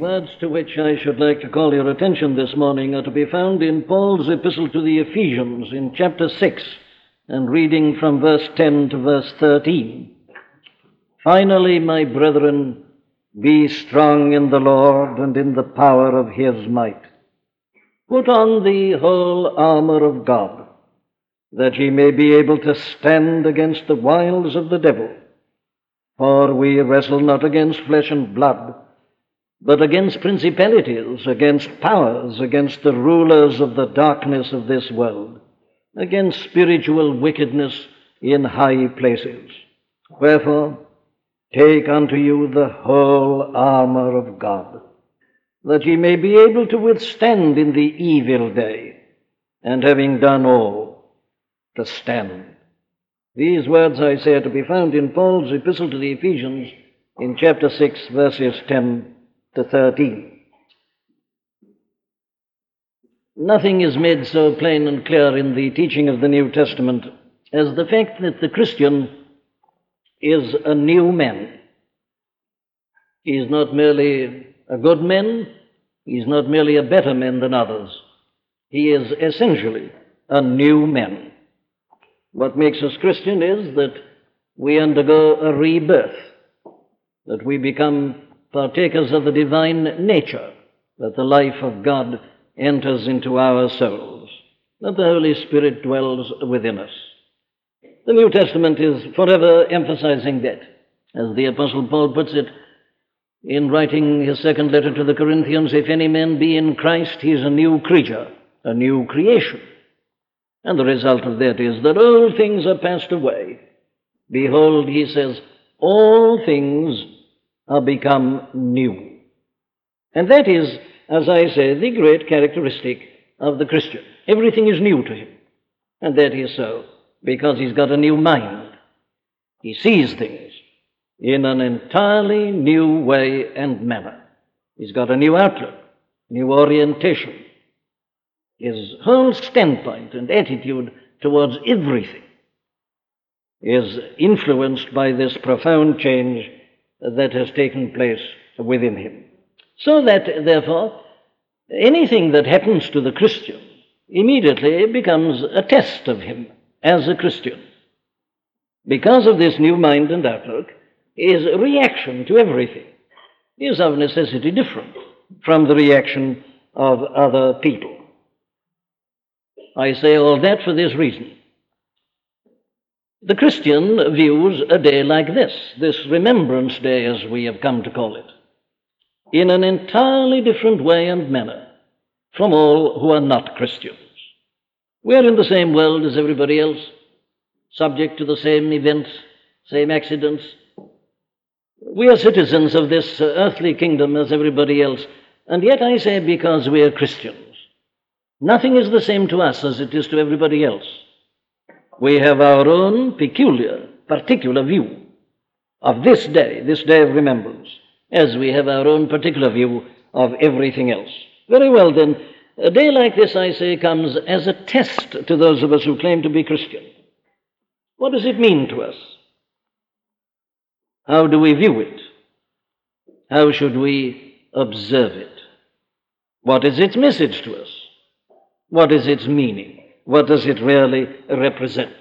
Words to which I should like to call your attention this morning are to be found in Paul's epistle to the Ephesians in chapter 6 and reading from verse 10 to verse 13. Finally, my brethren, be strong in the Lord and in the power of his might. Put on the whole armor of God, that ye may be able to stand against the wiles of the devil. For we wrestle not against flesh and blood, but against principalities, against powers, against the rulers of the darkness of this world, against spiritual wickedness in high places. Wherefore, take unto you the whole armor of God, that ye may be able to withstand in the evil day, and having done all, to stand. These words, I say, are to be found in Paul's epistle to the Ephesians in chapter 6, verses 10 to 13. Nothing is made so plain and clear in the teaching of the New Testament as the fact that the Christian is a new man. He is not merely a good man, he is not merely a better man than others. He is essentially a new man. What makes us Christian is that we undergo a rebirth, that we become partakers of the divine nature, that the life of God enters into our souls, that the Holy Spirit dwells within us. The New Testament is forever emphasizing that. As the Apostle Paul puts it in writing his second letter to the Corinthians, if any man be in Christ, he is a new creature, a new creation. And the result of that is that all things are passed away. Behold, he says, all things are become new. And that is, as I say, the great characteristic of the Christian. Everything is new to him. And that is so because he's got a new mind. He sees things in an entirely new way and manner. He's got a new outlook, new orientation. His whole standpoint and attitude towards everything is influenced by this profound change that has taken place within him. So that, therefore, anything that happens to the Christian immediately becomes a test of him as a Christian. Because of this new mind and outlook, his reaction to everything is of necessity different from the reaction of other people. I say all that for this reason. The Christian views a day like this, this Remembrance Day as we have come to call it, in an entirely different way and manner from all who are not Christians. We are in the same world as everybody else, subject to the same events, same accidents. We are citizens of this earthly kingdom as everybody else, and yet I say because we are Christians. Nothing is the same to us as it is to everybody else. We have our own peculiar, particular view of this day, this day of remembrance, as we have our own particular view of everything else. Very well, then, a day like this, I say, comes as a test to those of us who claim to be Christian. What does it mean to us? How do we view it? How should we observe it? What is its message to us? What is its meaning? What does it really represent?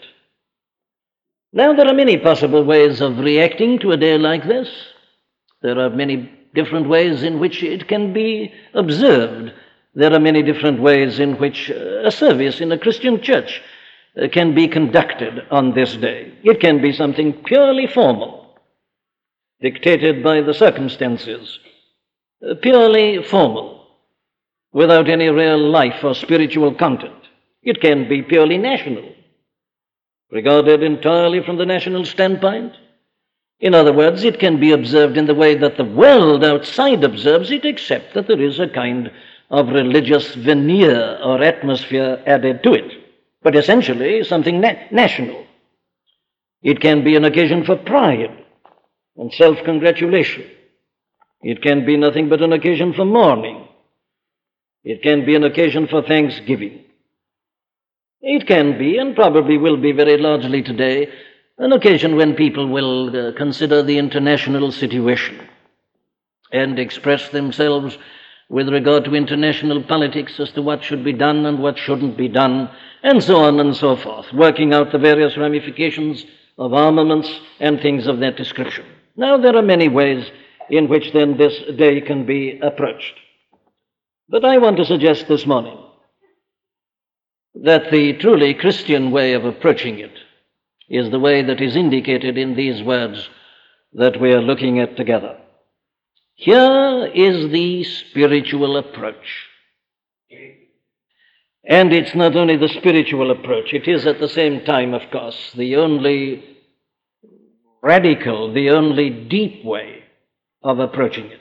Now, there are many possible ways of reacting to a day like this. There are many different ways in which it can be observed. There are many different ways in which uh, a service in a Christian church uh, can be conducted on this day. It can be something purely formal, dictated by the circumstances, uh, purely formal, without any real life or spiritual content. It can be purely national, regarded entirely from the national standpoint. In other words, it can be observed in the way that the world outside observes it, except that there is a kind of religious veneer or atmosphere added to it, but essentially something na- national. It can be an occasion for pride and self congratulation. It can be nothing but an occasion for mourning. It can be an occasion for thanksgiving. It can be, and probably will be very largely today, an occasion when people will uh, consider the international situation. and express themselves with regard to international politics as to what should be done and what shouldn't be done, and so on and so forth, working out the various ramifications of armaments and things of that description. Now, there are many ways in which then this day can be approached. But I want to suggest this morning that the truly Christian way of approaching it is the way that is indicated in these words that we are looking at together. Here is the spiritual approach. And it's not only the spiritual approach, it is at the same time, of course, the only radical, the only deep way of approaching it.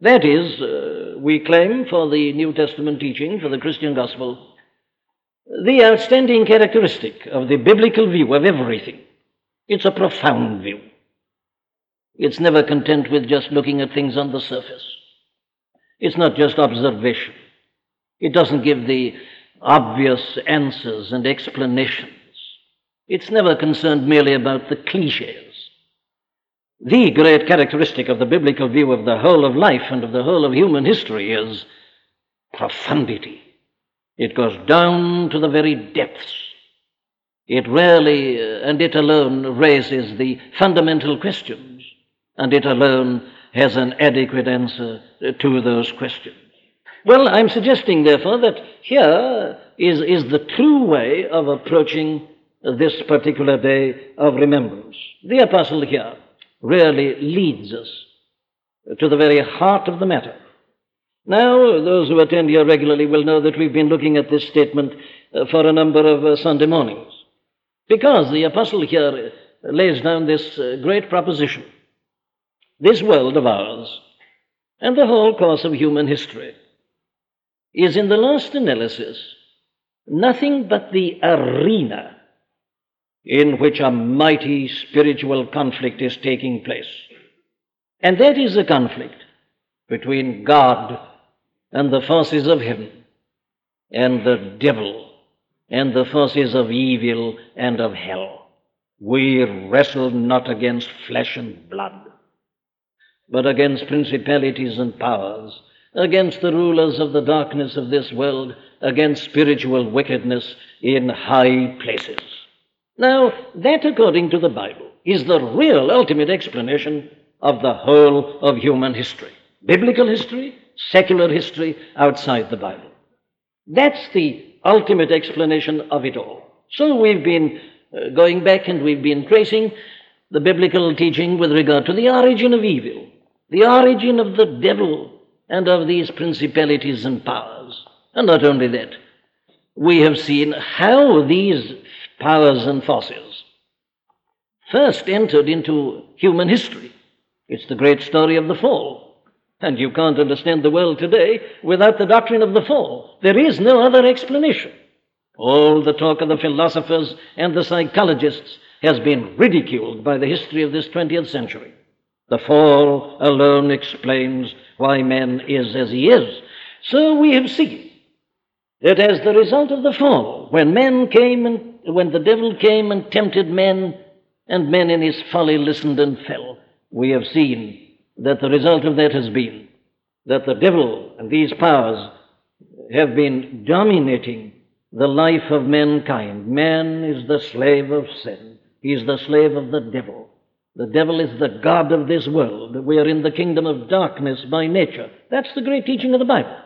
That is, uh, we claim for the New Testament teaching, for the Christian gospel, the outstanding characteristic of the biblical view of everything. It's a profound view. It's never content with just looking at things on the surface. It's not just observation. It doesn't give the obvious answers and explanations. It's never concerned merely about the cliches. The great characteristic of the biblical view of the whole of life and of the whole of human history is profundity. It goes down to the very depths. It rarely, uh, and it alone, raises the fundamental questions and it alone has an adequate answer to those questions. Well, I'm suggesting, therefore, that here is, is the true way of approaching this particular day of remembrance. The apostle here really leads us to the very heart of the matter. Now, those who attend here regularly will know that we've been looking at this statement uh, for a number of uh, Sunday mornings. Because the apostle here lays down this uh, great proposition this world of ours, and the whole course of human history, is in the last analysis nothing but the arena in which a mighty spiritual conflict is taking place. And that is a conflict between God and the forces of heaven, and the devil and the forces of evil and of hell. We wrestle not against flesh and blood but against principalities and powers, against the rulers of the darkness of this world, against spiritual wickedness in high places. Now, that, according to the Bible, is the real ultimate explanation of the whole of human history biblical history, secular history outside the Bible. That's the ultimate explanation of it all. So we've been uh, going back and we've been tracing the biblical teaching with regard to the origin of evil, the origin of the devil and of these principalities and powers. And not only that, we have seen how these powers and forces first entered into human history. It's the great story of the fall. And you can't understand the world today without the doctrine of the fall. There is no other explanation. All the talk of the philosophers and the psychologists has been ridiculed by the history of this 20th century. The fall alone explains why man is as he is. So we have seen that as the result of the fall, when man came and when the devil came and tempted men, and men in his folly listened and fell, we have seen that the result of that has been that the devil and these powers have been dominating the life of mankind. Man is the slave of sin. He is the slave of the devil. The devil is the God of this world. We are in the kingdom of darkness by nature. That's the great teaching of the Bible.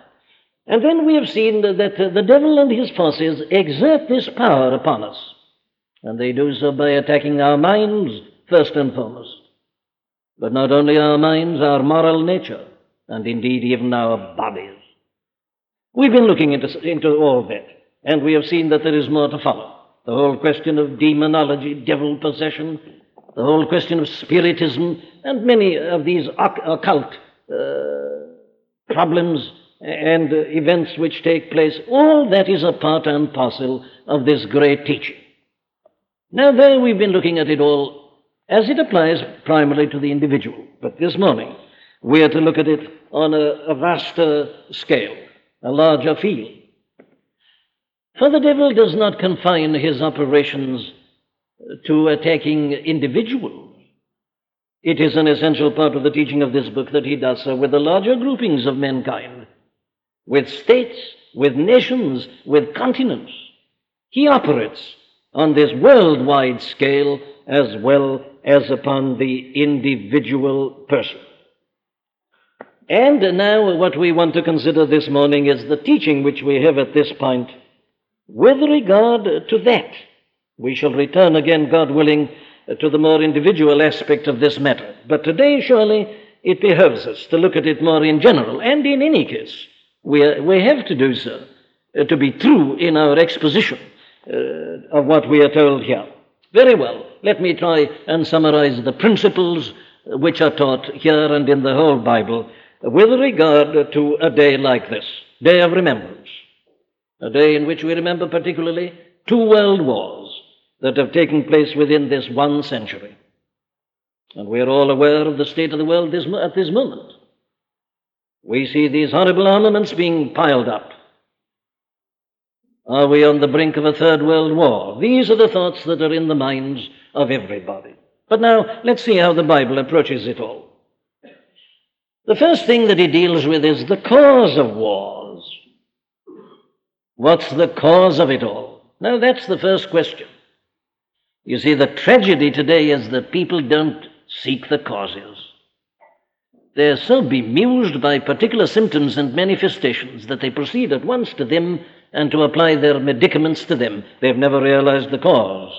And then we have seen that uh, the devil and his forces exert this power upon us. And they do so by attacking our minds first and foremost. But not only our minds, our moral nature, and indeed even our bodies. We've been looking into, into all that, and we have seen that there is more to follow. The whole question of demonology, devil possession, the whole question of spiritism, and many of these occult uh, problems and events which take place, all that is a part and parcel of this great teaching. Now, there we've been looking at it all as it applies primarily to the individual. But this morning, we are to look at it on a, a vaster scale, a larger field. For the devil does not confine his operations to attacking individuals. It is an essential part of the teaching of this book that he does so with the larger groupings of mankind, with states, with nations, with continents. He operates on this worldwide scale as well as upon the individual person. And now, what we want to consider this morning is the teaching which we have at this point with regard to that. We shall return again, God willing, to the more individual aspect of this matter. But today, surely, it behoves us to look at it more in general, and in any case, we, are, we have to do so uh, to be true in our exposition uh, of what we are told here. Very well, let me try and summarize the principles which are taught here and in the whole Bible with regard to a day like this, Day of Remembrance, a day in which we remember particularly two world wars that have taken place within this one century. And we are all aware of the state of the world this, at this moment. We see these horrible armaments being piled up. Are we on the brink of a third world war? These are the thoughts that are in the minds of everybody. But now, let's see how the Bible approaches it all. The first thing that he deals with is the cause of wars. What's the cause of it all? Now, that's the first question. You see, the tragedy today is that people don't seek the causes. They're so bemused by particular symptoms and manifestations that they proceed at once to them and to apply their medicaments to them. They've never realized the cause.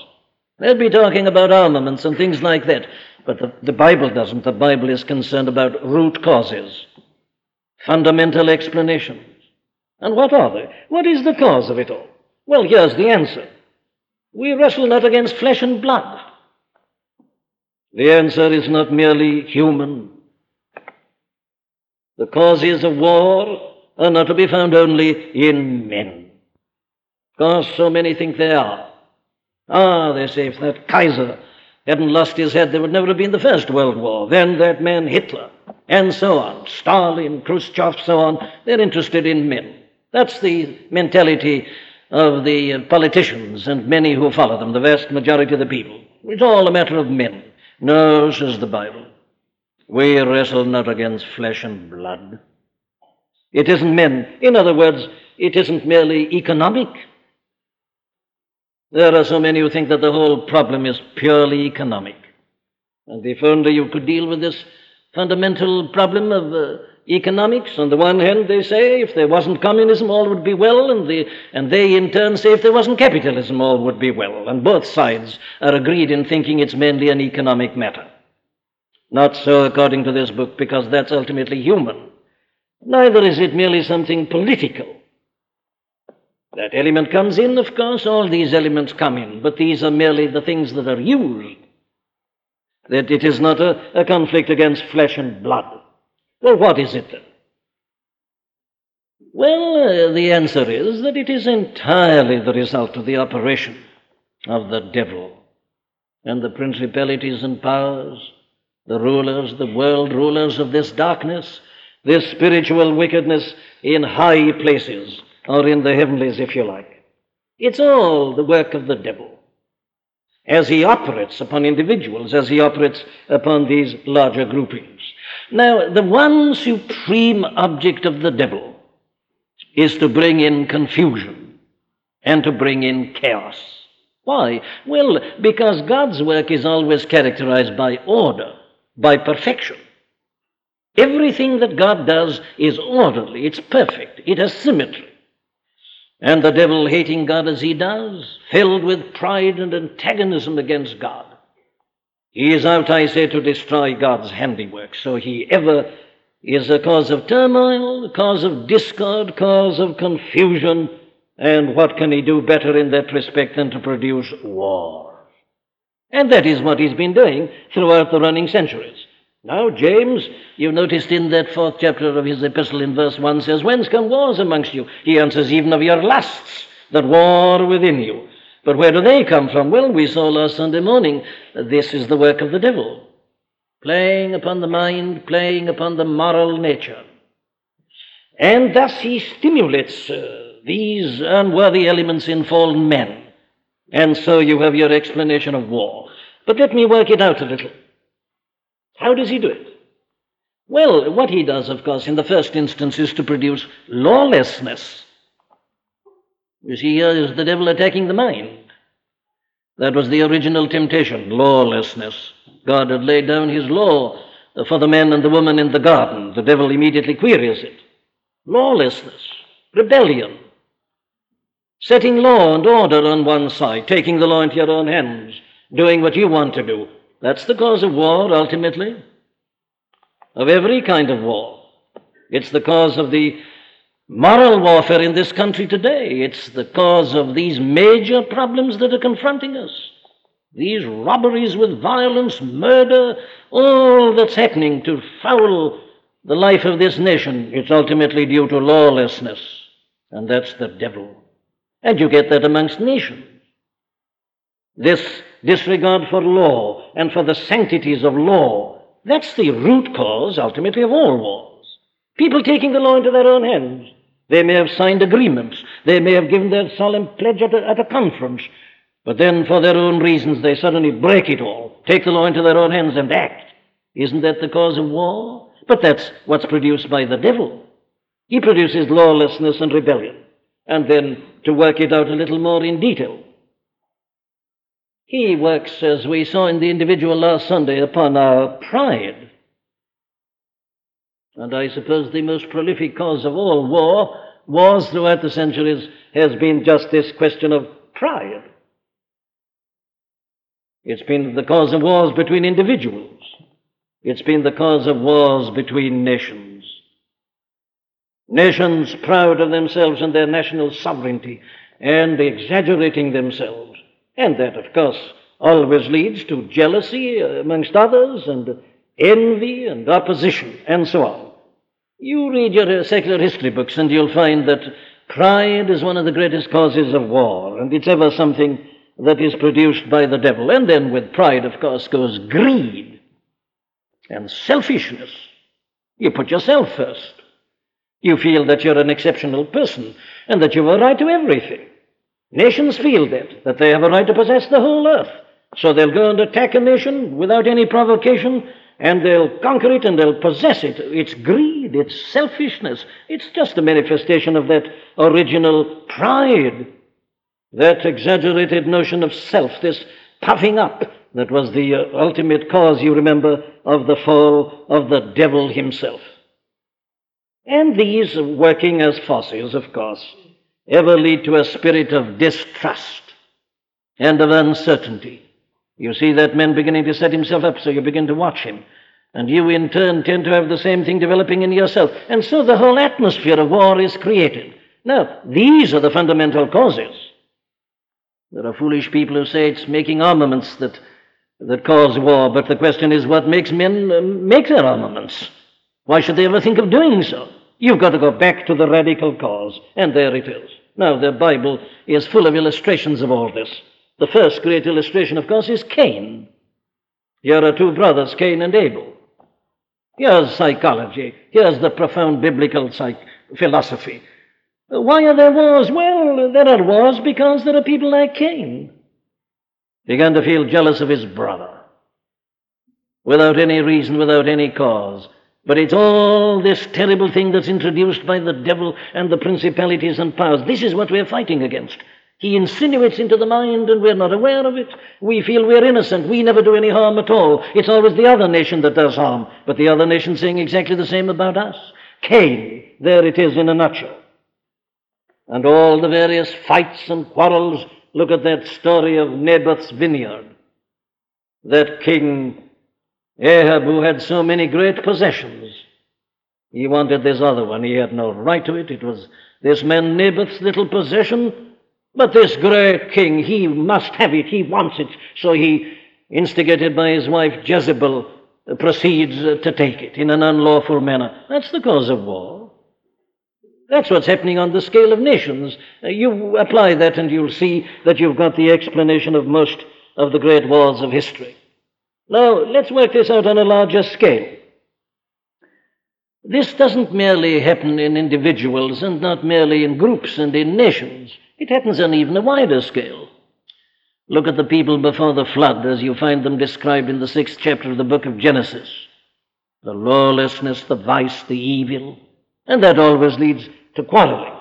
They'll be talking about armaments and things like that, but the, the Bible doesn't. The Bible is concerned about root causes, fundamental explanations. And what are they? What is the cause of it all? Well, here's the answer. We wrestle not against flesh and blood. The answer is not merely human. The causes of war are not to be found only in men. Because so many think they are. Ah, they say if that Kaiser hadn't lost his head, there would never have been the First World War. Then that man Hitler, and so on, Stalin, Khrushchev, so on, they're interested in men. That's the mentality of the politicians and many who follow them, the vast majority of the people. It's all a matter of men. No, says the Bible. We wrestle not against flesh and blood. It isn't men. In other words, it isn't merely economic. There are so many who think that the whole problem is purely economic. And if only you could deal with this fundamental problem of uh, economics. On the one hand, they say if there wasn't communism, all would be well, and, the, and they in turn say if there wasn't capitalism, all would be well. And both sides are agreed in thinking it's mainly an economic matter. Not so according to this book, because that's ultimately human. Neither is it merely something political. That element comes in, of course, all these elements come in, but these are merely the things that are used. That it is not a, a conflict against flesh and blood. Well, what is it then? Well, uh, the answer is that it is entirely the result of the operation of the devil and the principalities and powers, the rulers, the world rulers of this darkness, this spiritual wickedness in high places, or in the heavenlies, if you like. It's all the work of the devil as he operates upon individuals, as he operates upon these larger groupings. Now, the one supreme object of the devil is to bring in confusion and to bring in chaos. Why? Well, because God's work is always characterized by order, by perfection. Everything that God does is orderly, it's perfect, it has symmetry. And the devil, hating God as he does, filled with pride and antagonism against God, he is out, I say, to destroy God's handiwork. So he ever is a cause of turmoil, a cause of discord, cause of confusion. And what can he do better in that respect than to produce war? And that is what he's been doing throughout the running centuries. Now, James, you noticed in that fourth chapter of his epistle in verse 1 says, Whence come wars amongst you? He answers, Even of your lusts that war within you. But where do they come from? Well, we saw last Sunday morning this is the work of the devil, playing upon the mind, playing upon the moral nature. And thus he stimulates uh, these unworthy elements in fallen men. And so you have your explanation of war. But let me work it out a little. How does he do it? Well, what he does, of course, in the first instance is to produce lawlessness. You see, here is the devil attacking the mind. That was the original temptation lawlessness. God had laid down his law for the man and the woman in the garden. The devil immediately queries it lawlessness, rebellion, setting law and order on one side, taking the law into your own hands, doing what you want to do. That's the cause of war, ultimately, of every kind of war. It's the cause of the moral warfare in this country today. It's the cause of these major problems that are confronting us. These robberies with violence, murder, all that's happening to foul the life of this nation, it's ultimately due to lawlessness. And that's the devil. And you get that amongst nations. This disregard for law and for the sanctities of law, that's the root cause, ultimately, of all wars. People taking the law into their own hands. They may have signed agreements. They may have given their solemn pledge at a, at a conference. But then, for their own reasons, they suddenly break it all, take the law into their own hands, and act. Isn't that the cause of war? But that's what's produced by the devil. He produces lawlessness and rebellion. And then, to work it out a little more in detail, he works, as we saw in the individual last Sunday, upon our pride. And I suppose the most prolific cause of all war, wars throughout the centuries, has been just this question of pride. It's been the cause of wars between individuals. It's been the cause of wars between nations. Nations proud of themselves and their national sovereignty and exaggerating themselves. And that, of course, always leads to jealousy amongst others and envy and opposition and so on. You read your uh, secular history books and you'll find that pride is one of the greatest causes of war, and it's ever something that is produced by the devil. And then with pride, of course, goes greed and selfishness. You put yourself first. You feel that you're an exceptional person and that you have a right to everything. Nations feel that, that they have a right to possess the whole earth. So they'll go and attack a nation without any provocation and they'll conquer it and they'll possess it. It's greed, it's selfishness. It's just a manifestation of that original pride, that exaggerated notion of self, this puffing up that was the uh, ultimate cause, you remember, of the fall of the devil himself. And these, working as fossils, of course, ever lead to a spirit of distrust and of uncertainty. You see that man beginning to set himself up, so you begin to watch him. And you, in turn, tend to have the same thing developing in yourself. And so the whole atmosphere of war is created. Now, these are the fundamental causes. There are foolish people who say it's making armaments that, that cause war, but the question is what makes men uh, make their armaments? Why should they ever think of doing so? You've got to go back to the radical cause, and there it is. Now, the Bible is full of illustrations of all this. The first great illustration, of course, is Cain. Here are two brothers, Cain and Abel. Here's psychology. Here's the profound biblical psych- philosophy. Why are there wars? Well, there are wars because there are people like Cain. Began to feel jealous of his brother. Without any reason, without any cause. But it's all this terrible thing that's introduced by the devil and the principalities and powers. This is what we're fighting against. He insinuates into the mind and we're not aware of it. We feel we're innocent. We never do any harm at all. It's always the other nation that does harm, but the other nation saying exactly the same about us. Cain, there it is in a nutshell. And all the various fights and quarrels. Look at that story of Naboth's vineyard. That king Ahab, who had so many great possessions, he wanted this other one. He had no right to it. It was this man Naboth's little possession but this great king, he must have it, he wants it. So he, instigated by his wife Jezebel, proceeds to take it in an unlawful manner. That's the cause of war. That's what's happening on the scale of nations. You apply that and you'll see that you've got the explanation of most of the great wars of history. Now, let's work this out on a larger scale. This doesn't merely happen in individuals and not merely in groups and in nations. It happens on even a wider scale. Look at the people before the flood as you find them described in the sixth chapter of the book of Genesis. the lawlessness, the vice, the evil, and that always leads to quarreling.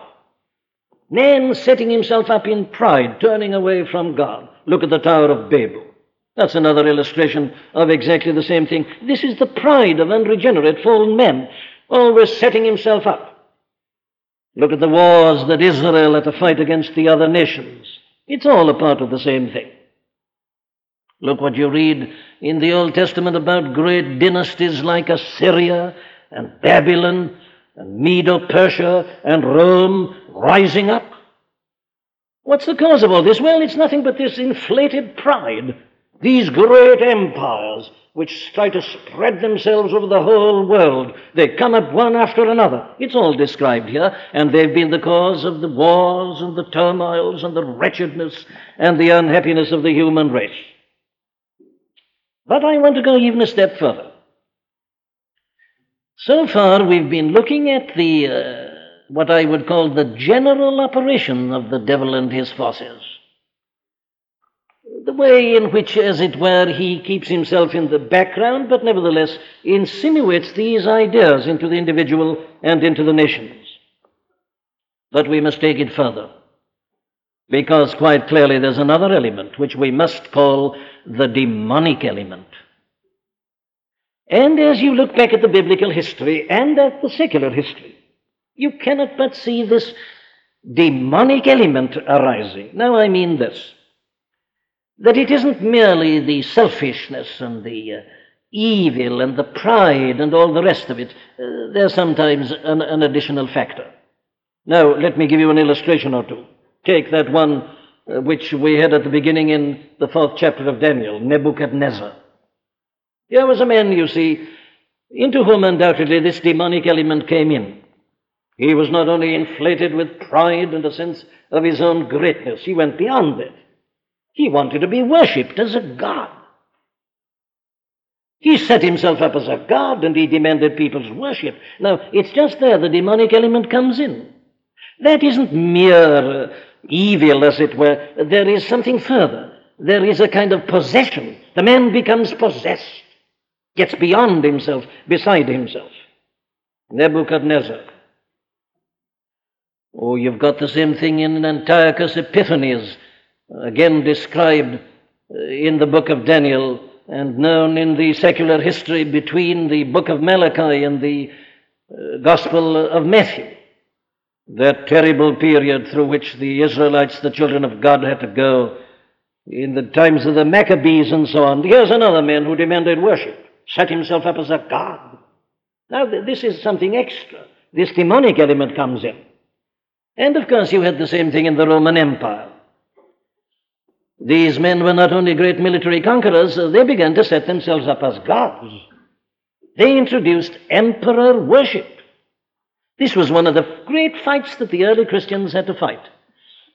Man setting himself up in pride, turning away from God. Look at the Tower of Babel. That's another illustration of exactly the same thing. This is the pride of unregenerate fallen men, always setting himself up. Look at the wars that Israel had to fight against the other nations. It's all a part of the same thing. Look what you read in the Old Testament about great dynasties like Assyria and Babylon and Medo Persia and Rome rising up. What's the cause of all this? Well, it's nothing but this inflated pride. These great empires which try to spread themselves over the whole world. They come up one after another. It's all described here, and they've been the cause of the wars and the turmoils and the wretchedness and the unhappiness of the human race. But I want to go even a step further. So far, we've been looking at the uh, what I would call the general operation of the devil and his forces the way in which, as it were, he keeps himself in the background, but nevertheless insinuates these ideas into the individual and into the nations. But we must take it further, because quite clearly there's another element which we must call the demonic element. And as you look back at the biblical history and at the secular history, you cannot but see this demonic element arising. Now, I mean this that it isn't merely the selfishness and the uh, evil and the pride and all the rest of it. Uh, there's sometimes an, an, additional factor. Now, let me give you an illustration or two. Take that one uh, which we had at the beginning in the fourth chapter of Daniel, Nebuchadnezzar. Here was a man, you see, into whom undoubtedly this demonic element came in. He was not only inflated with pride and a sense of his own greatness, he went beyond it. He wanted to be worshipped as a god. He set himself up as a god and he demanded people's worship. Now, it's just there the demonic element comes in. That isn't mere evil, as it were. There is something further. There is a kind of possession. The man becomes possessed, gets beyond himself, beside himself. Nebuchadnezzar. Oh, you've got the same thing in Antiochus Epiphanes again described uh, in the book of Daniel and known in the secular history between the book of Malachi and the uh, Gospel of Matthew. That terrible period through which the Israelites, the children of God, had to go in the times of the Maccabees and so on. Here's another man who demanded worship, set himself up as a god. Now, this is something extra. This demonic element comes in. And of course, you had the same thing in the Roman Empire. These men were not only great military conquerors, they began to set themselves up as gods. They introduced emperor worship. This was one of the great fights that the early Christians had to fight.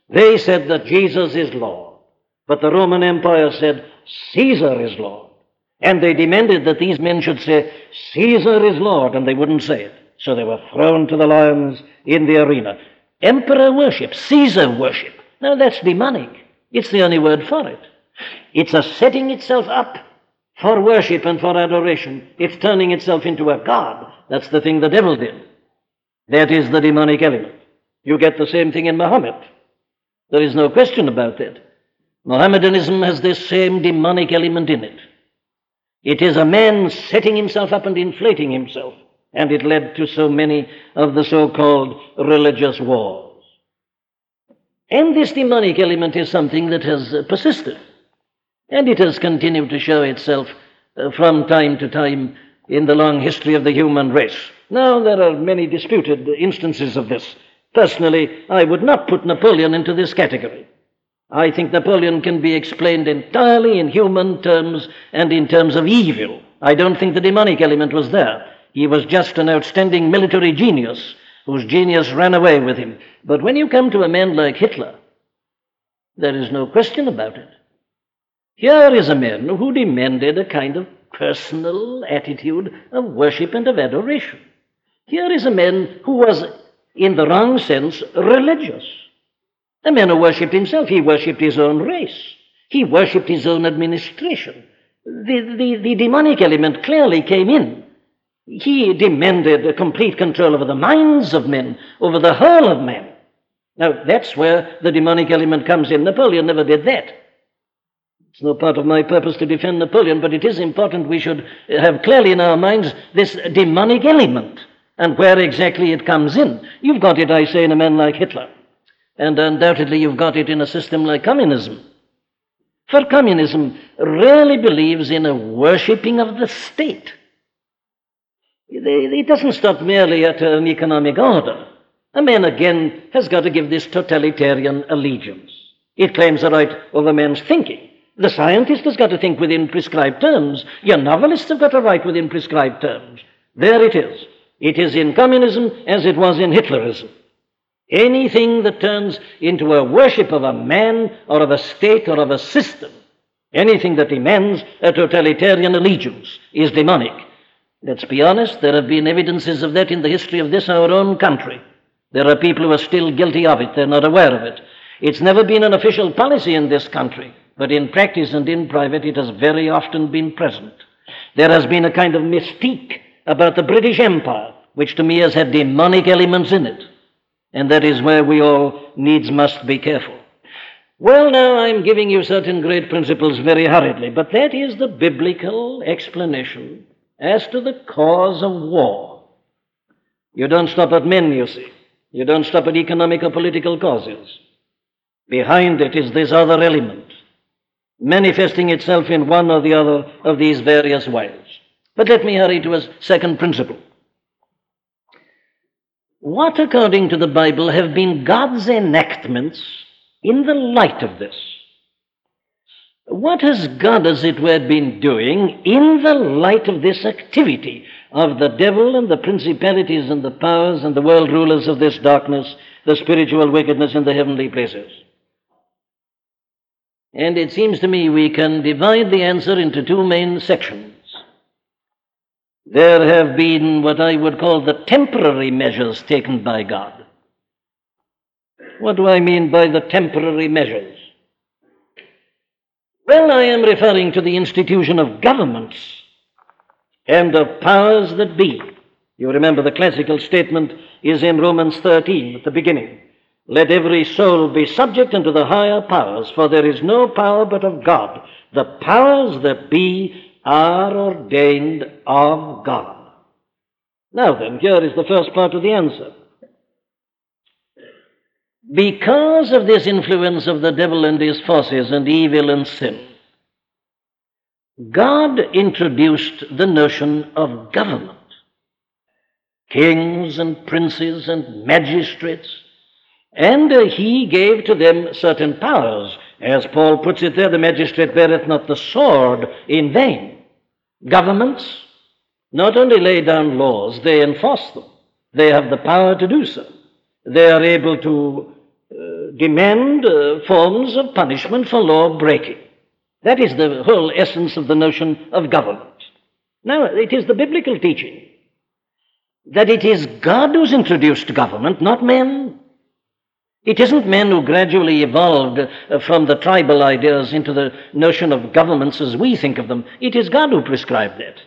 They said that Jesus is Lord, but the Roman Empire said Caesar is Lord. And they demanded that these men should say, Caesar is Lord, and they wouldn't say it. So they were thrown to the lions in the arena. Emperor worship, Caesar worship. Now that's demonic. It's the only word for it. It's a setting itself up for worship and for adoration. It's turning itself into a god. That's the thing the devil did. That is the demonic element. You get the same thing in Muhammad. There is no question about that. Mohammedanism has this same demonic element in it. It is a man setting himself up and inflating himself, and it led to so many of the so called religious wars. And this demonic element is something that has uh, persisted. And it has continued to show itself uh, from time to time in the long history of the human race. Now, there are many disputed instances of this. Personally, I would not put Napoleon into this category. I think Napoleon can be explained entirely in human terms and in terms of evil. I don't think the demonic element was there. He was just an outstanding military genius whose genius ran away with him. But when you come to a man like Hitler, there is no question about it. Here is a man who demanded a kind of personal attitude of worship and of adoration. Here is a man who was, in the wrong sense, religious. A man who worshipped himself. He worshipped his own race. He worshipped his own administration. The, the, the demonic element clearly came in He demanded complete control over the minds of men, over the whole of men. Now, that's where the demonic element comes in. Napoleon never did that. It's no part of my purpose to defend Napoleon, but it is important we should have clearly in our minds this demonic element and where exactly it comes in. You've got it, I say, in a man like Hitler. And undoubtedly, you've got it in a system like communism. For communism really believes in a worshipping of the state. It doesn't stop merely at an economic order. A man again has got to give this totalitarian allegiance. It claims the right over man's thinking. The scientist has got to think within prescribed terms. Your novelists have got to write within prescribed terms. There it is. It is in communism as it was in Hitlerism. Anything that turns into a worship of a man or of a state or of a system, anything that demands a totalitarian allegiance, is demonic. Let's be honest, there have been evidences of that in the history of this, our own country. There are people who are still guilty of it, they're not aware of it. It's never been an official policy in this country, but in practice and in private, it has very often been present. There has been a kind of mystique about the British Empire, which to me has had demonic elements in it. And that is where we all needs must be careful. Well, now I'm giving you certain great principles very hurriedly, but that is the biblical explanation as to the cause of war. You don't stop at men, you see. You don't stop at economic or political causes. Behind it is this other element, manifesting itself in one or the other of these various ways. But let me hurry to a second principle. What, according to the Bible, have been God's enactments in the light of this? What has God, as it were, been doing in the light of this activity of the devil and the principalities and the powers and the world rulers of this darkness, the spiritual wickedness in the heavenly places? And it seems to me we can divide the answer into two main sections. There have been what I would call the temporary measures taken by God. What do I mean by the temporary measures? I am referring to the institution of governments and of powers that be. You remember the classical statement is in Romans 13 at the beginning. Let every soul be subject unto the higher powers, for there is no power but of God. The powers that be are ordained of God. Now then, here is the first part of the answer. Because of this influence of the devil and his forces and evil and sin, God introduced the notion of government. Kings and princes and magistrates, and uh, he gave to them certain powers. As Paul puts it there, the magistrate beareth not the sword in vain. Governments not only lay down laws, they enforce them. They have the power to do so. They are able to uh, demand uh, forms of punishment for law breaking. That is the whole essence of the notion of government. Now, it is the biblical teaching that it is God who's introduced government, not men. It isn't men who gradually evolved uh, from the tribal ideas into the notion of governments as we think of them. It is God who prescribed that.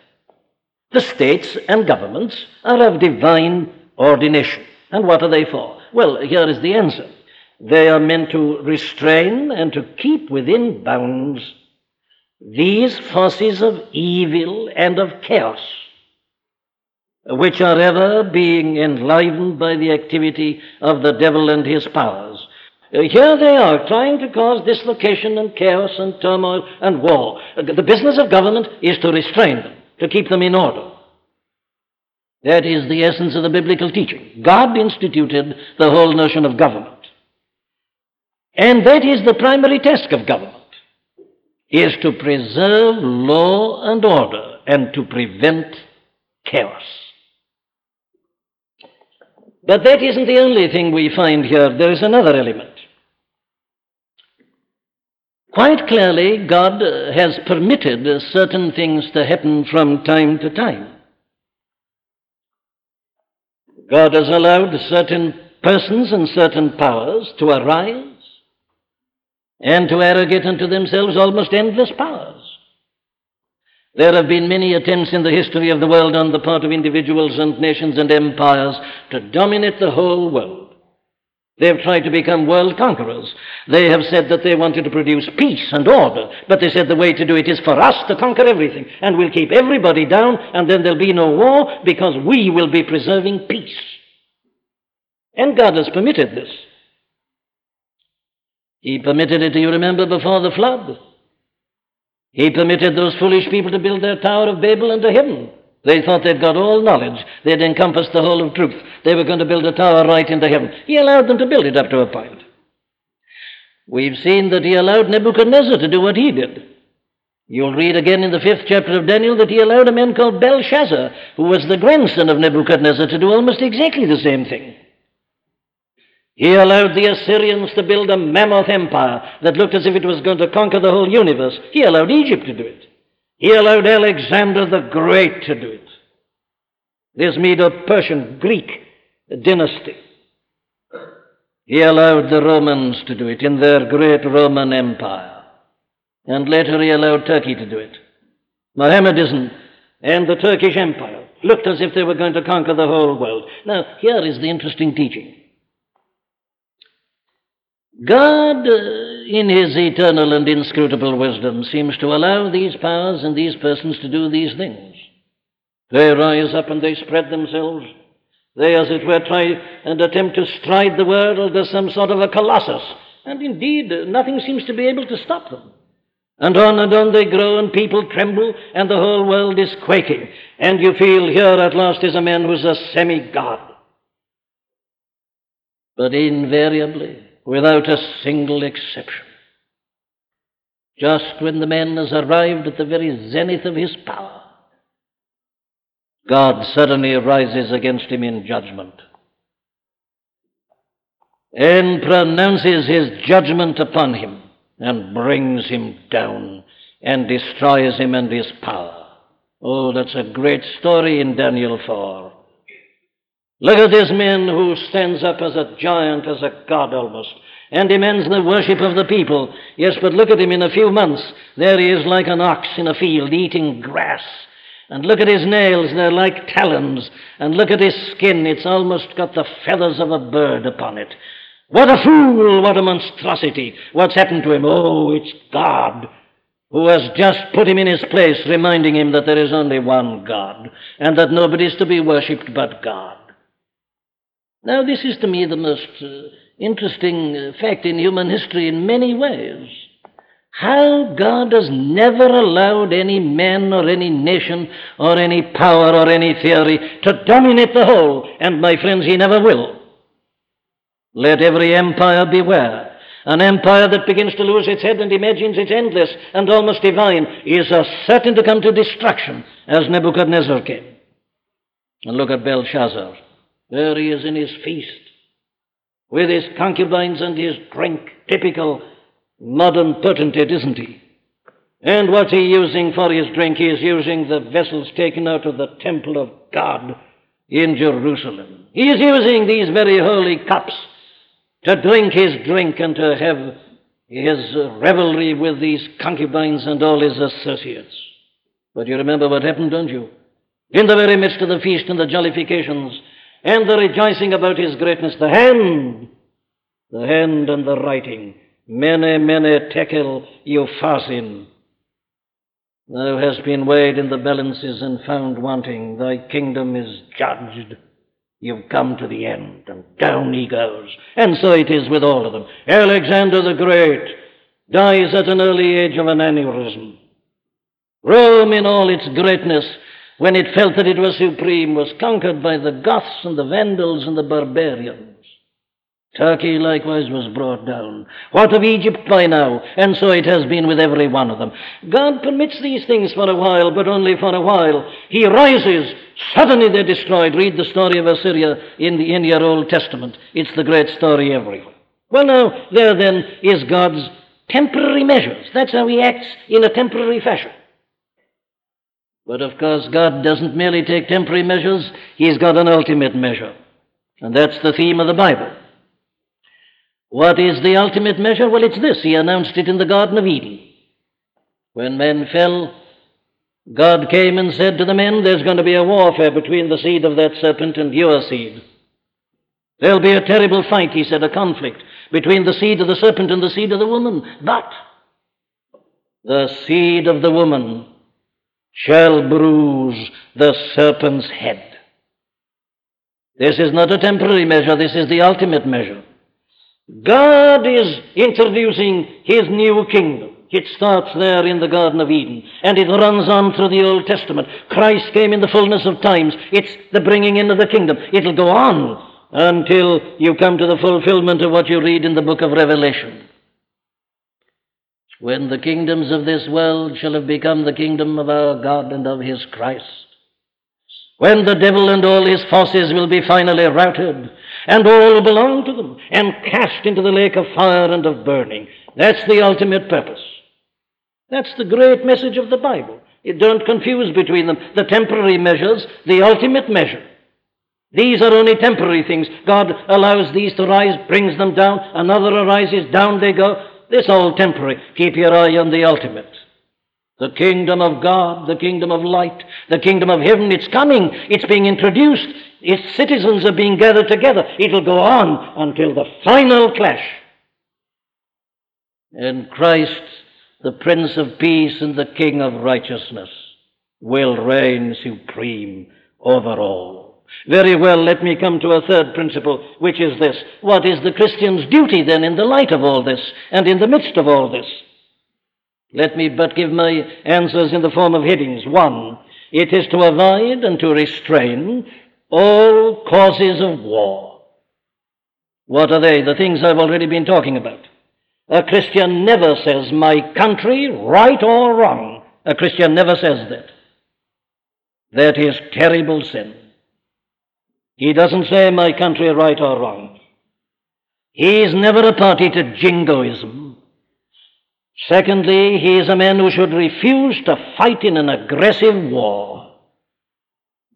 The states and governments are of divine ordination. And what are they for? Well, here is the answer. They are meant to restrain and to keep within bounds these forces of evil and of chaos which are ever being enlivened by the activity of the devil and his powers. Uh, here they are trying to cause dislocation and chaos and turmoil and war. The business of government is to restrain them, to keep them in order. That is the essence of the biblical teaching. God instituted the whole notion of government. And that is the primary task of government, is to preserve law and order and to prevent chaos. But that isn't the only thing we find here. There is another element. Quite clearly, God has permitted certain things to happen from time to time. God has allowed certain persons and certain powers to arise and to arrogate unto themselves almost endless powers. There have been many attempts in the history of the world on the part of individuals and nations and empires to dominate the whole world. They have tried to become world conquerors. They have said that they wanted to produce peace and order, but they said the way to do it is for us to conquer everything, and we'll keep everybody down, and then there'll be no war because we will be preserving peace. And God has permitted this. He permitted it, do you remember, before the flood? He permitted those foolish people to build their Tower of Babel into heaven. They thought they'd got all knowledge. They'd encompassed the whole of truth. They were going to build a tower right into heaven. He allowed them to build it up to a point. We've seen that he allowed Nebuchadnezzar to do what he did. You'll read again in the fifth chapter of Daniel that he allowed a man called Belshazzar, who was the grandson of Nebuchadnezzar, to do almost exactly the same thing. He allowed the Assyrians to build a mammoth empire that looked as if it was going to conquer the whole universe. He allowed Egypt to do it. He allowed Alexander the Great to do it. This Medo Persian Greek dynasty. He allowed the Romans to do it in their great Roman Empire. And later he allowed Turkey to do it. Mohammedanism and the Turkish Empire looked as if they were going to conquer the whole world. Now, here is the interesting teaching. God, uh, in his eternal and inscrutable wisdom, seems to allow these powers and these persons to do these things. They rise up and they spread themselves. They, as it were, try and attempt to stride the world as some sort of a colossus. And indeed, nothing seems to be able to stop them. And on and on they grow, and people tremble, and the whole world is quaking. And you feel here at last is a man who's a semi god. But invariably, without a single exception. Just when the man has arrived at the very zenith of his power, God suddenly rises against him in judgment and pronounces his judgment upon him and brings him down and destroys him and his power. Oh, that's a great story in Daniel 4. Look at this man who stands up as a giant, as a god almost, and demands the worship of the people. Yes, but look at him in a few months. There he is like an ox in a field eating grass. And look at his nails, they're like talons. And look at his skin, it's almost got the feathers of a bird upon it. What a fool, what a monstrosity. What's happened to him? Oh, it's God who has just put him in his place, reminding him that there is only one God, and that nobody is to be worshipped but God. Now, this is to me the most uh, interesting uh, fact in human history in many ways. How God has never allowed any man or any nation or any power or any theory to dominate the whole, and my friends, He never will. Let every empire beware. An empire that begins to lose its head and imagines it's endless and almost divine is as certain to come to destruction as Nebuchadnezzar came. And look at Belshazzar. There he is in his feast, with his concubines and his drink. Typical modern potentate, isn't he? And what's he using for his drink? He is using the vessels taken out of the temple of God in Jerusalem. He is using these very holy cups to drink his drink and to have his revelry with these concubines and all his associates. But you remember what happened, don't you? In the very midst of the feast and the jollifications, and the rejoicing about his greatness, the hand, the hand and the writing. Mene, mene tekel, upharsin. Thou hast been weighed in the balances and found wanting. Thy kingdom is judged. You've come to the end, and down he goes. And so it is with all of them. Alexander the Great dies at an early age of an aneurysm. Rome, in all its greatness, when it felt that it was supreme, was conquered by the Goths and the Vandals and the barbarians. Turkey likewise was brought down. What of Egypt by now? And so it has been with every one of them. God permits these things for a while, but only for a while. He rises. Suddenly they're destroyed. Read the story of Assyria in, the, in your Old Testament. It's the great story everywhere. Well, now, there then is God's temporary measures. That's how he acts in a temporary fashion. But of course, God doesn't merely take temporary measures, He's got an ultimate measure. And that's the theme of the Bible. What is the ultimate measure? Well, it's this. He announced it in the Garden of Eden. When man fell, God came and said to the men, There's going to be a warfare between the seed of that serpent and your seed. There'll be a terrible fight, he said, a conflict between the seed of the serpent and the seed of the woman. But the seed of the woman shall bruise the serpent's head. This is not a temporary measure, this is the ultimate measure. God is introducing his new kingdom. It starts there in the Garden of Eden, and it runs on through the Old Testament. Christ came in the fullness of times. It's the bringing in of the kingdom. It'll go on until you come to the fulfillment of what you read in the book of Revelation. When the kingdoms of this world shall have become the kingdom of our God and of his Christ. When the devil and all his forces will be finally routed, and all belong to them, and cast into the lake of fire and of burning. That's the ultimate purpose. That's the great message of the Bible. You don't confuse between them. The temporary measures, the ultimate measure. These are only temporary things. God allows these to rise, brings them down, another arises, down they go. This all temporary. Keep your eye on the ultimate. The kingdom of God, the kingdom of light, the kingdom of heaven, it's coming. It's being introduced. Its citizens are being gathered together. It'll go on until the final clash. And Christ the Prince of Peace and the King of Righteousness, will reign supreme over all. Very well, let me come to a third principle, which is this. What is the Christian's duty then in the light of all this and in the midst of all this? Let me but give my answers in the form of headings. One, it is to avoid and to restrain all causes of war. What are they? The things I've already been talking about. A Christian never says, my country, right or wrong. A Christian never says that. That is terrible sin. He doesn't say, my country, right or wrong. He is never a party to jingoism. Secondly, he is a man who should refuse to fight in an aggressive war.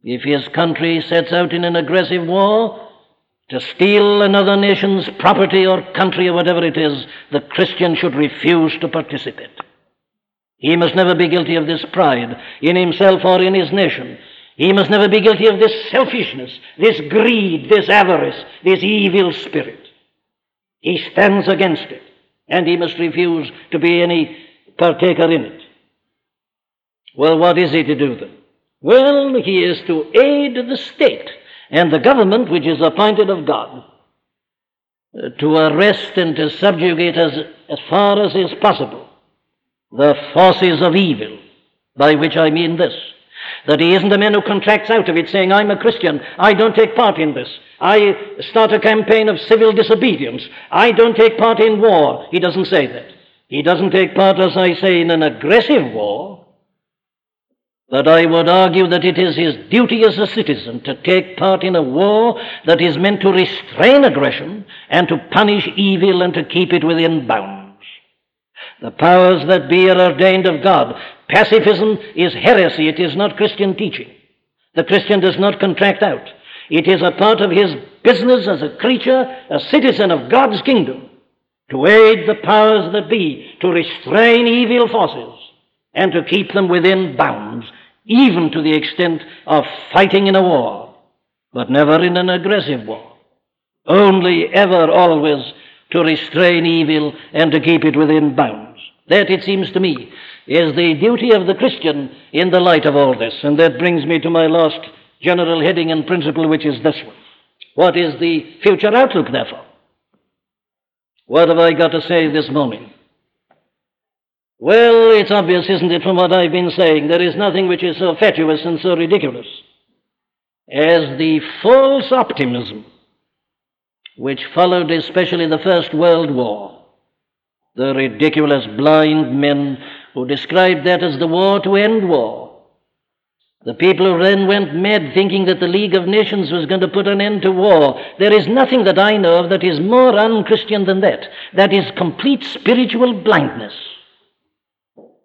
If his country sets out in an aggressive war, to steal another nation's property or country or whatever it is, the Christian should refuse to participate. He must never be guilty of this pride in himself or in his nation. He must never be guilty of this selfishness, this greed, this avarice, this evil spirit. He stands against it, and he must refuse to be any partaker in it. Well, what is he to do then? Well, he is to aid the state and the government which is appointed of God uh, to arrest and to subjugate as, as far as is possible the forces of evil, by which I mean this. That he isn't a man who contracts out of it saying, I'm a Christian, I don't take part in this. I start a campaign of civil disobedience. I don't take part in war. He doesn't say that. He doesn't take part, as I say, in an aggressive war. But I would argue that it is his duty as a citizen to take part in a war that is meant to restrain aggression and to punish evil and to keep it within bounds. The powers that be are ordained of God. Pacifism is heresy, it is not Christian teaching. The Christian does not contract out. It is a part of his business as a creature, a citizen of God's kingdom, to aid the powers that be, to restrain evil forces and to keep them within bounds, even to the extent of fighting in a war, but never in an aggressive war. Only, ever, always to restrain evil and to keep it within bounds. That, it seems to me, is the duty of the Christian in the light of all this. And that brings me to my last general heading and principle, which is this one. What is the future outlook, therefore? What have I got to say this morning? Well, it's obvious, isn't it, from what I've been saying? There is nothing which is so fatuous and so ridiculous as the false optimism which followed especially the First World War. The ridiculous blind men who described that as the war to end war. The people who then went mad thinking that the League of Nations was going to put an end to war. There is nothing that I know of that is more unchristian than that. That is complete spiritual blindness.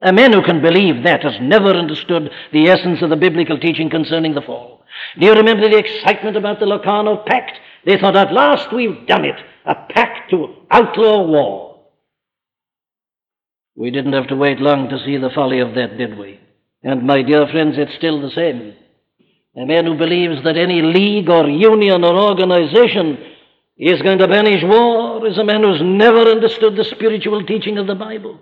A man who can believe that has never understood the essence of the biblical teaching concerning the fall. Do you remember the excitement about the Locarno Pact? They thought, at last we've done it. A pact to outlaw war. We didn't have to wait long to see the folly of that, did we? And my dear friends, it's still the same. A man who believes that any league or union or organization is going to banish war is a man who's never understood the spiritual teaching of the Bible.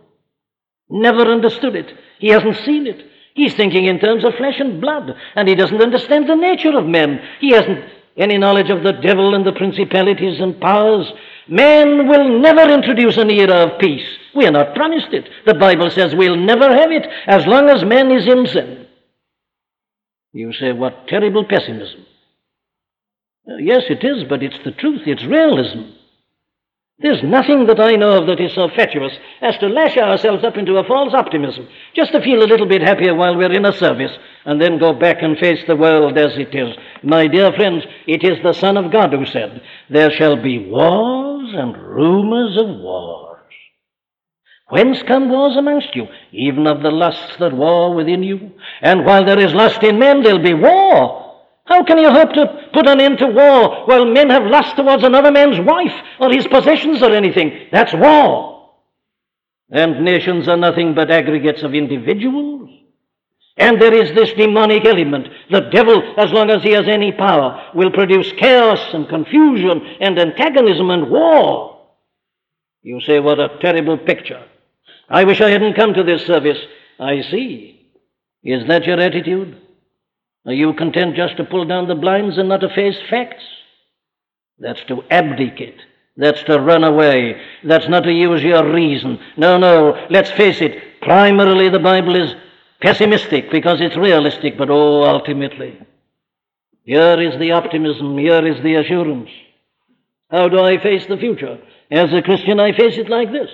Never understood it. He hasn't seen it. He's thinking in terms of flesh and blood, and he doesn't understand the nature of men. He hasn't any knowledge of the devil and the principalities and powers. Man will never introduce an era of peace. We are not promised it. The Bible says we'll never have it as long as man is in sin. You say, what terrible pessimism. Uh, yes, it is, but it's the truth. It's realism. There's nothing that I know of that is so fatuous as to lash ourselves up into a false optimism, just to feel a little bit happier while we're in a service, and then go back and face the world as it is. My dear friends, it is the Son of God who said, There shall be and rumors of wars. Whence come wars amongst you? Even of the lusts that war within you. And while there is lust in men, there'll be war. How can you hope to put an end to war while men have lust towards another man's wife or his possessions or anything? That's war. And nations are nothing but aggregates of individuals. And there is this demonic element. The devil, as long as he has any power, will produce chaos and confusion and antagonism and war. You say, what a terrible picture. I wish I hadn't come to this service. I see. Is that your attitude? Are you content just to pull down the blinds and not to face facts? That's to abdicate. That's to run away. That's not to use your reason. No, no, let's face it. Primarily, the Bible is pessimistic because it's realistic, but oh, ultimately, here is the optimism, here is the assurance. How do I face the future? As a Christian, I face it like this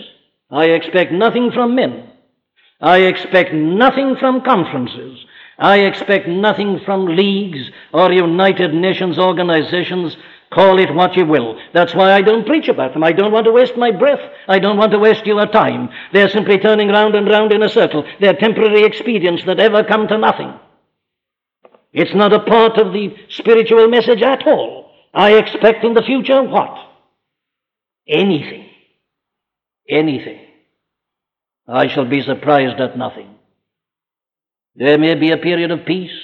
I expect nothing from men, I expect nothing from conferences. I expect nothing from leagues or United Nations organizations. Call it what you will. That's why I don't preach about them. I don't want to waste my breath. I don't want to waste your time. They're simply turning round and round in a circle. They're temporary expedients that ever come to nothing. It's not a part of the spiritual message at all. I expect in the future what? Anything. Anything. I shall be surprised at nothing. There may be a period of peace.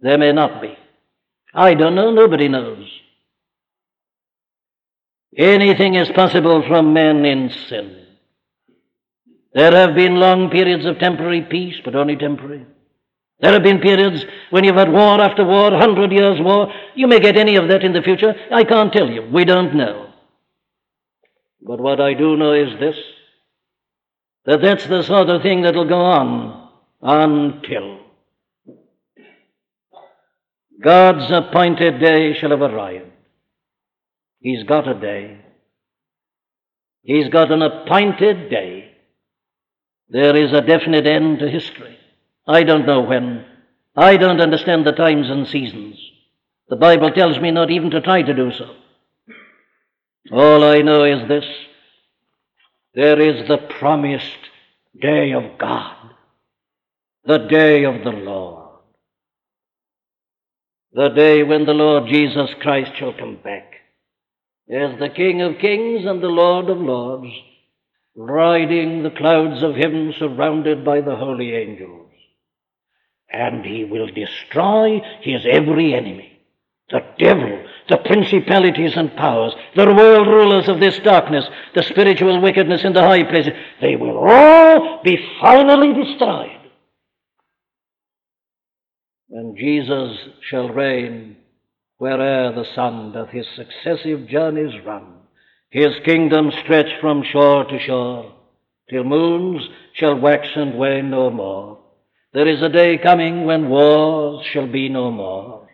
There may not be. I don't know. Nobody knows. Anything is possible from men in sin. There have been long periods of temporary peace, but only temporary. There have been periods when you've had war after war, hundred years war. You may get any of that in the future. I can't tell you. We don't know. But what I do know is this that that's the sort of thing that'll go on until God's appointed day shall have arrived. He's got a day. He's got an appointed day. There is a definite end to history. I don't know when. I don't understand the times and seasons. The Bible tells me not even to try to do so. All I know is this there is the promised day of God the day of the Lord. The day when the Lord Jesus Christ shall come back as the King of kings and the Lord of lords, riding the clouds of heaven surrounded by the holy angels. And he will destroy his every enemy the devil, the principalities and powers, the world rulers of this darkness, the spiritual wickedness in the high places. They will all be finally destroyed and Jesus shall reign where'er the sun doth his successive journeys run, his kingdom stretch from shore to shore, till moons shall wax and wane no more. There is a day coming when wars shall be no more,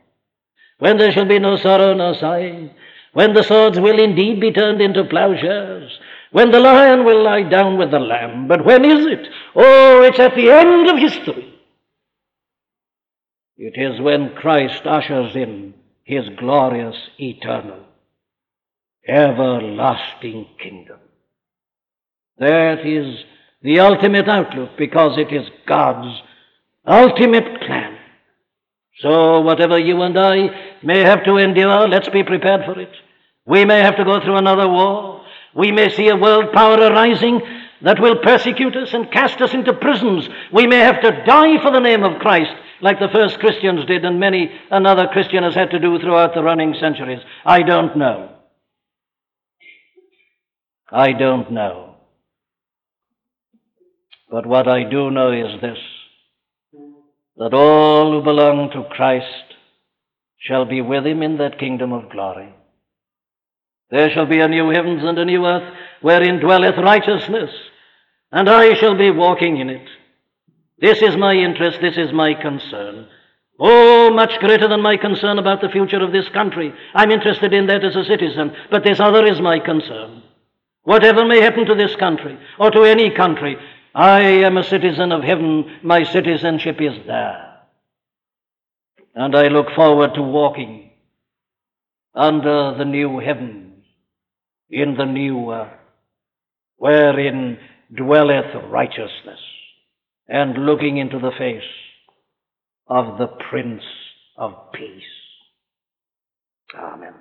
when there shall be no sorrow, no sighing, when the swords will indeed be turned into plowshares, when the lion will lie down with the lamb. But when is it? Oh, it's at the end of history. It is when Christ ushers in his glorious, eternal, everlasting kingdom. That is the ultimate outlook because it is God's ultimate plan. So, whatever you and I may have to endure, let's be prepared for it. We may have to go through another war. We may see a world power arising. that will persecute us and cast us into prisons. We may have to die for the name of Christ, like the first Christians did, and many another Christian has had to do throughout the running centuries. I don't know. I don't know. But what I do know is this that all who belong to Christ shall be with him in that kingdom of glory. There shall be a new heavens and a new earth wherein dwelleth righteousness, and I shall be walking in it. This is my interest, this is my concern. Oh, much greater than my concern about the future of this country. I'm interested in that as a citizen, but this other is my concern. Whatever may happen to this country, or to any country, I am a citizen of heaven. My citizenship is there. And I look forward to walking under the new heavens, in the new earth, wherein dwelleth righteousness, and looking into the face of the Prince of Peace. Amen.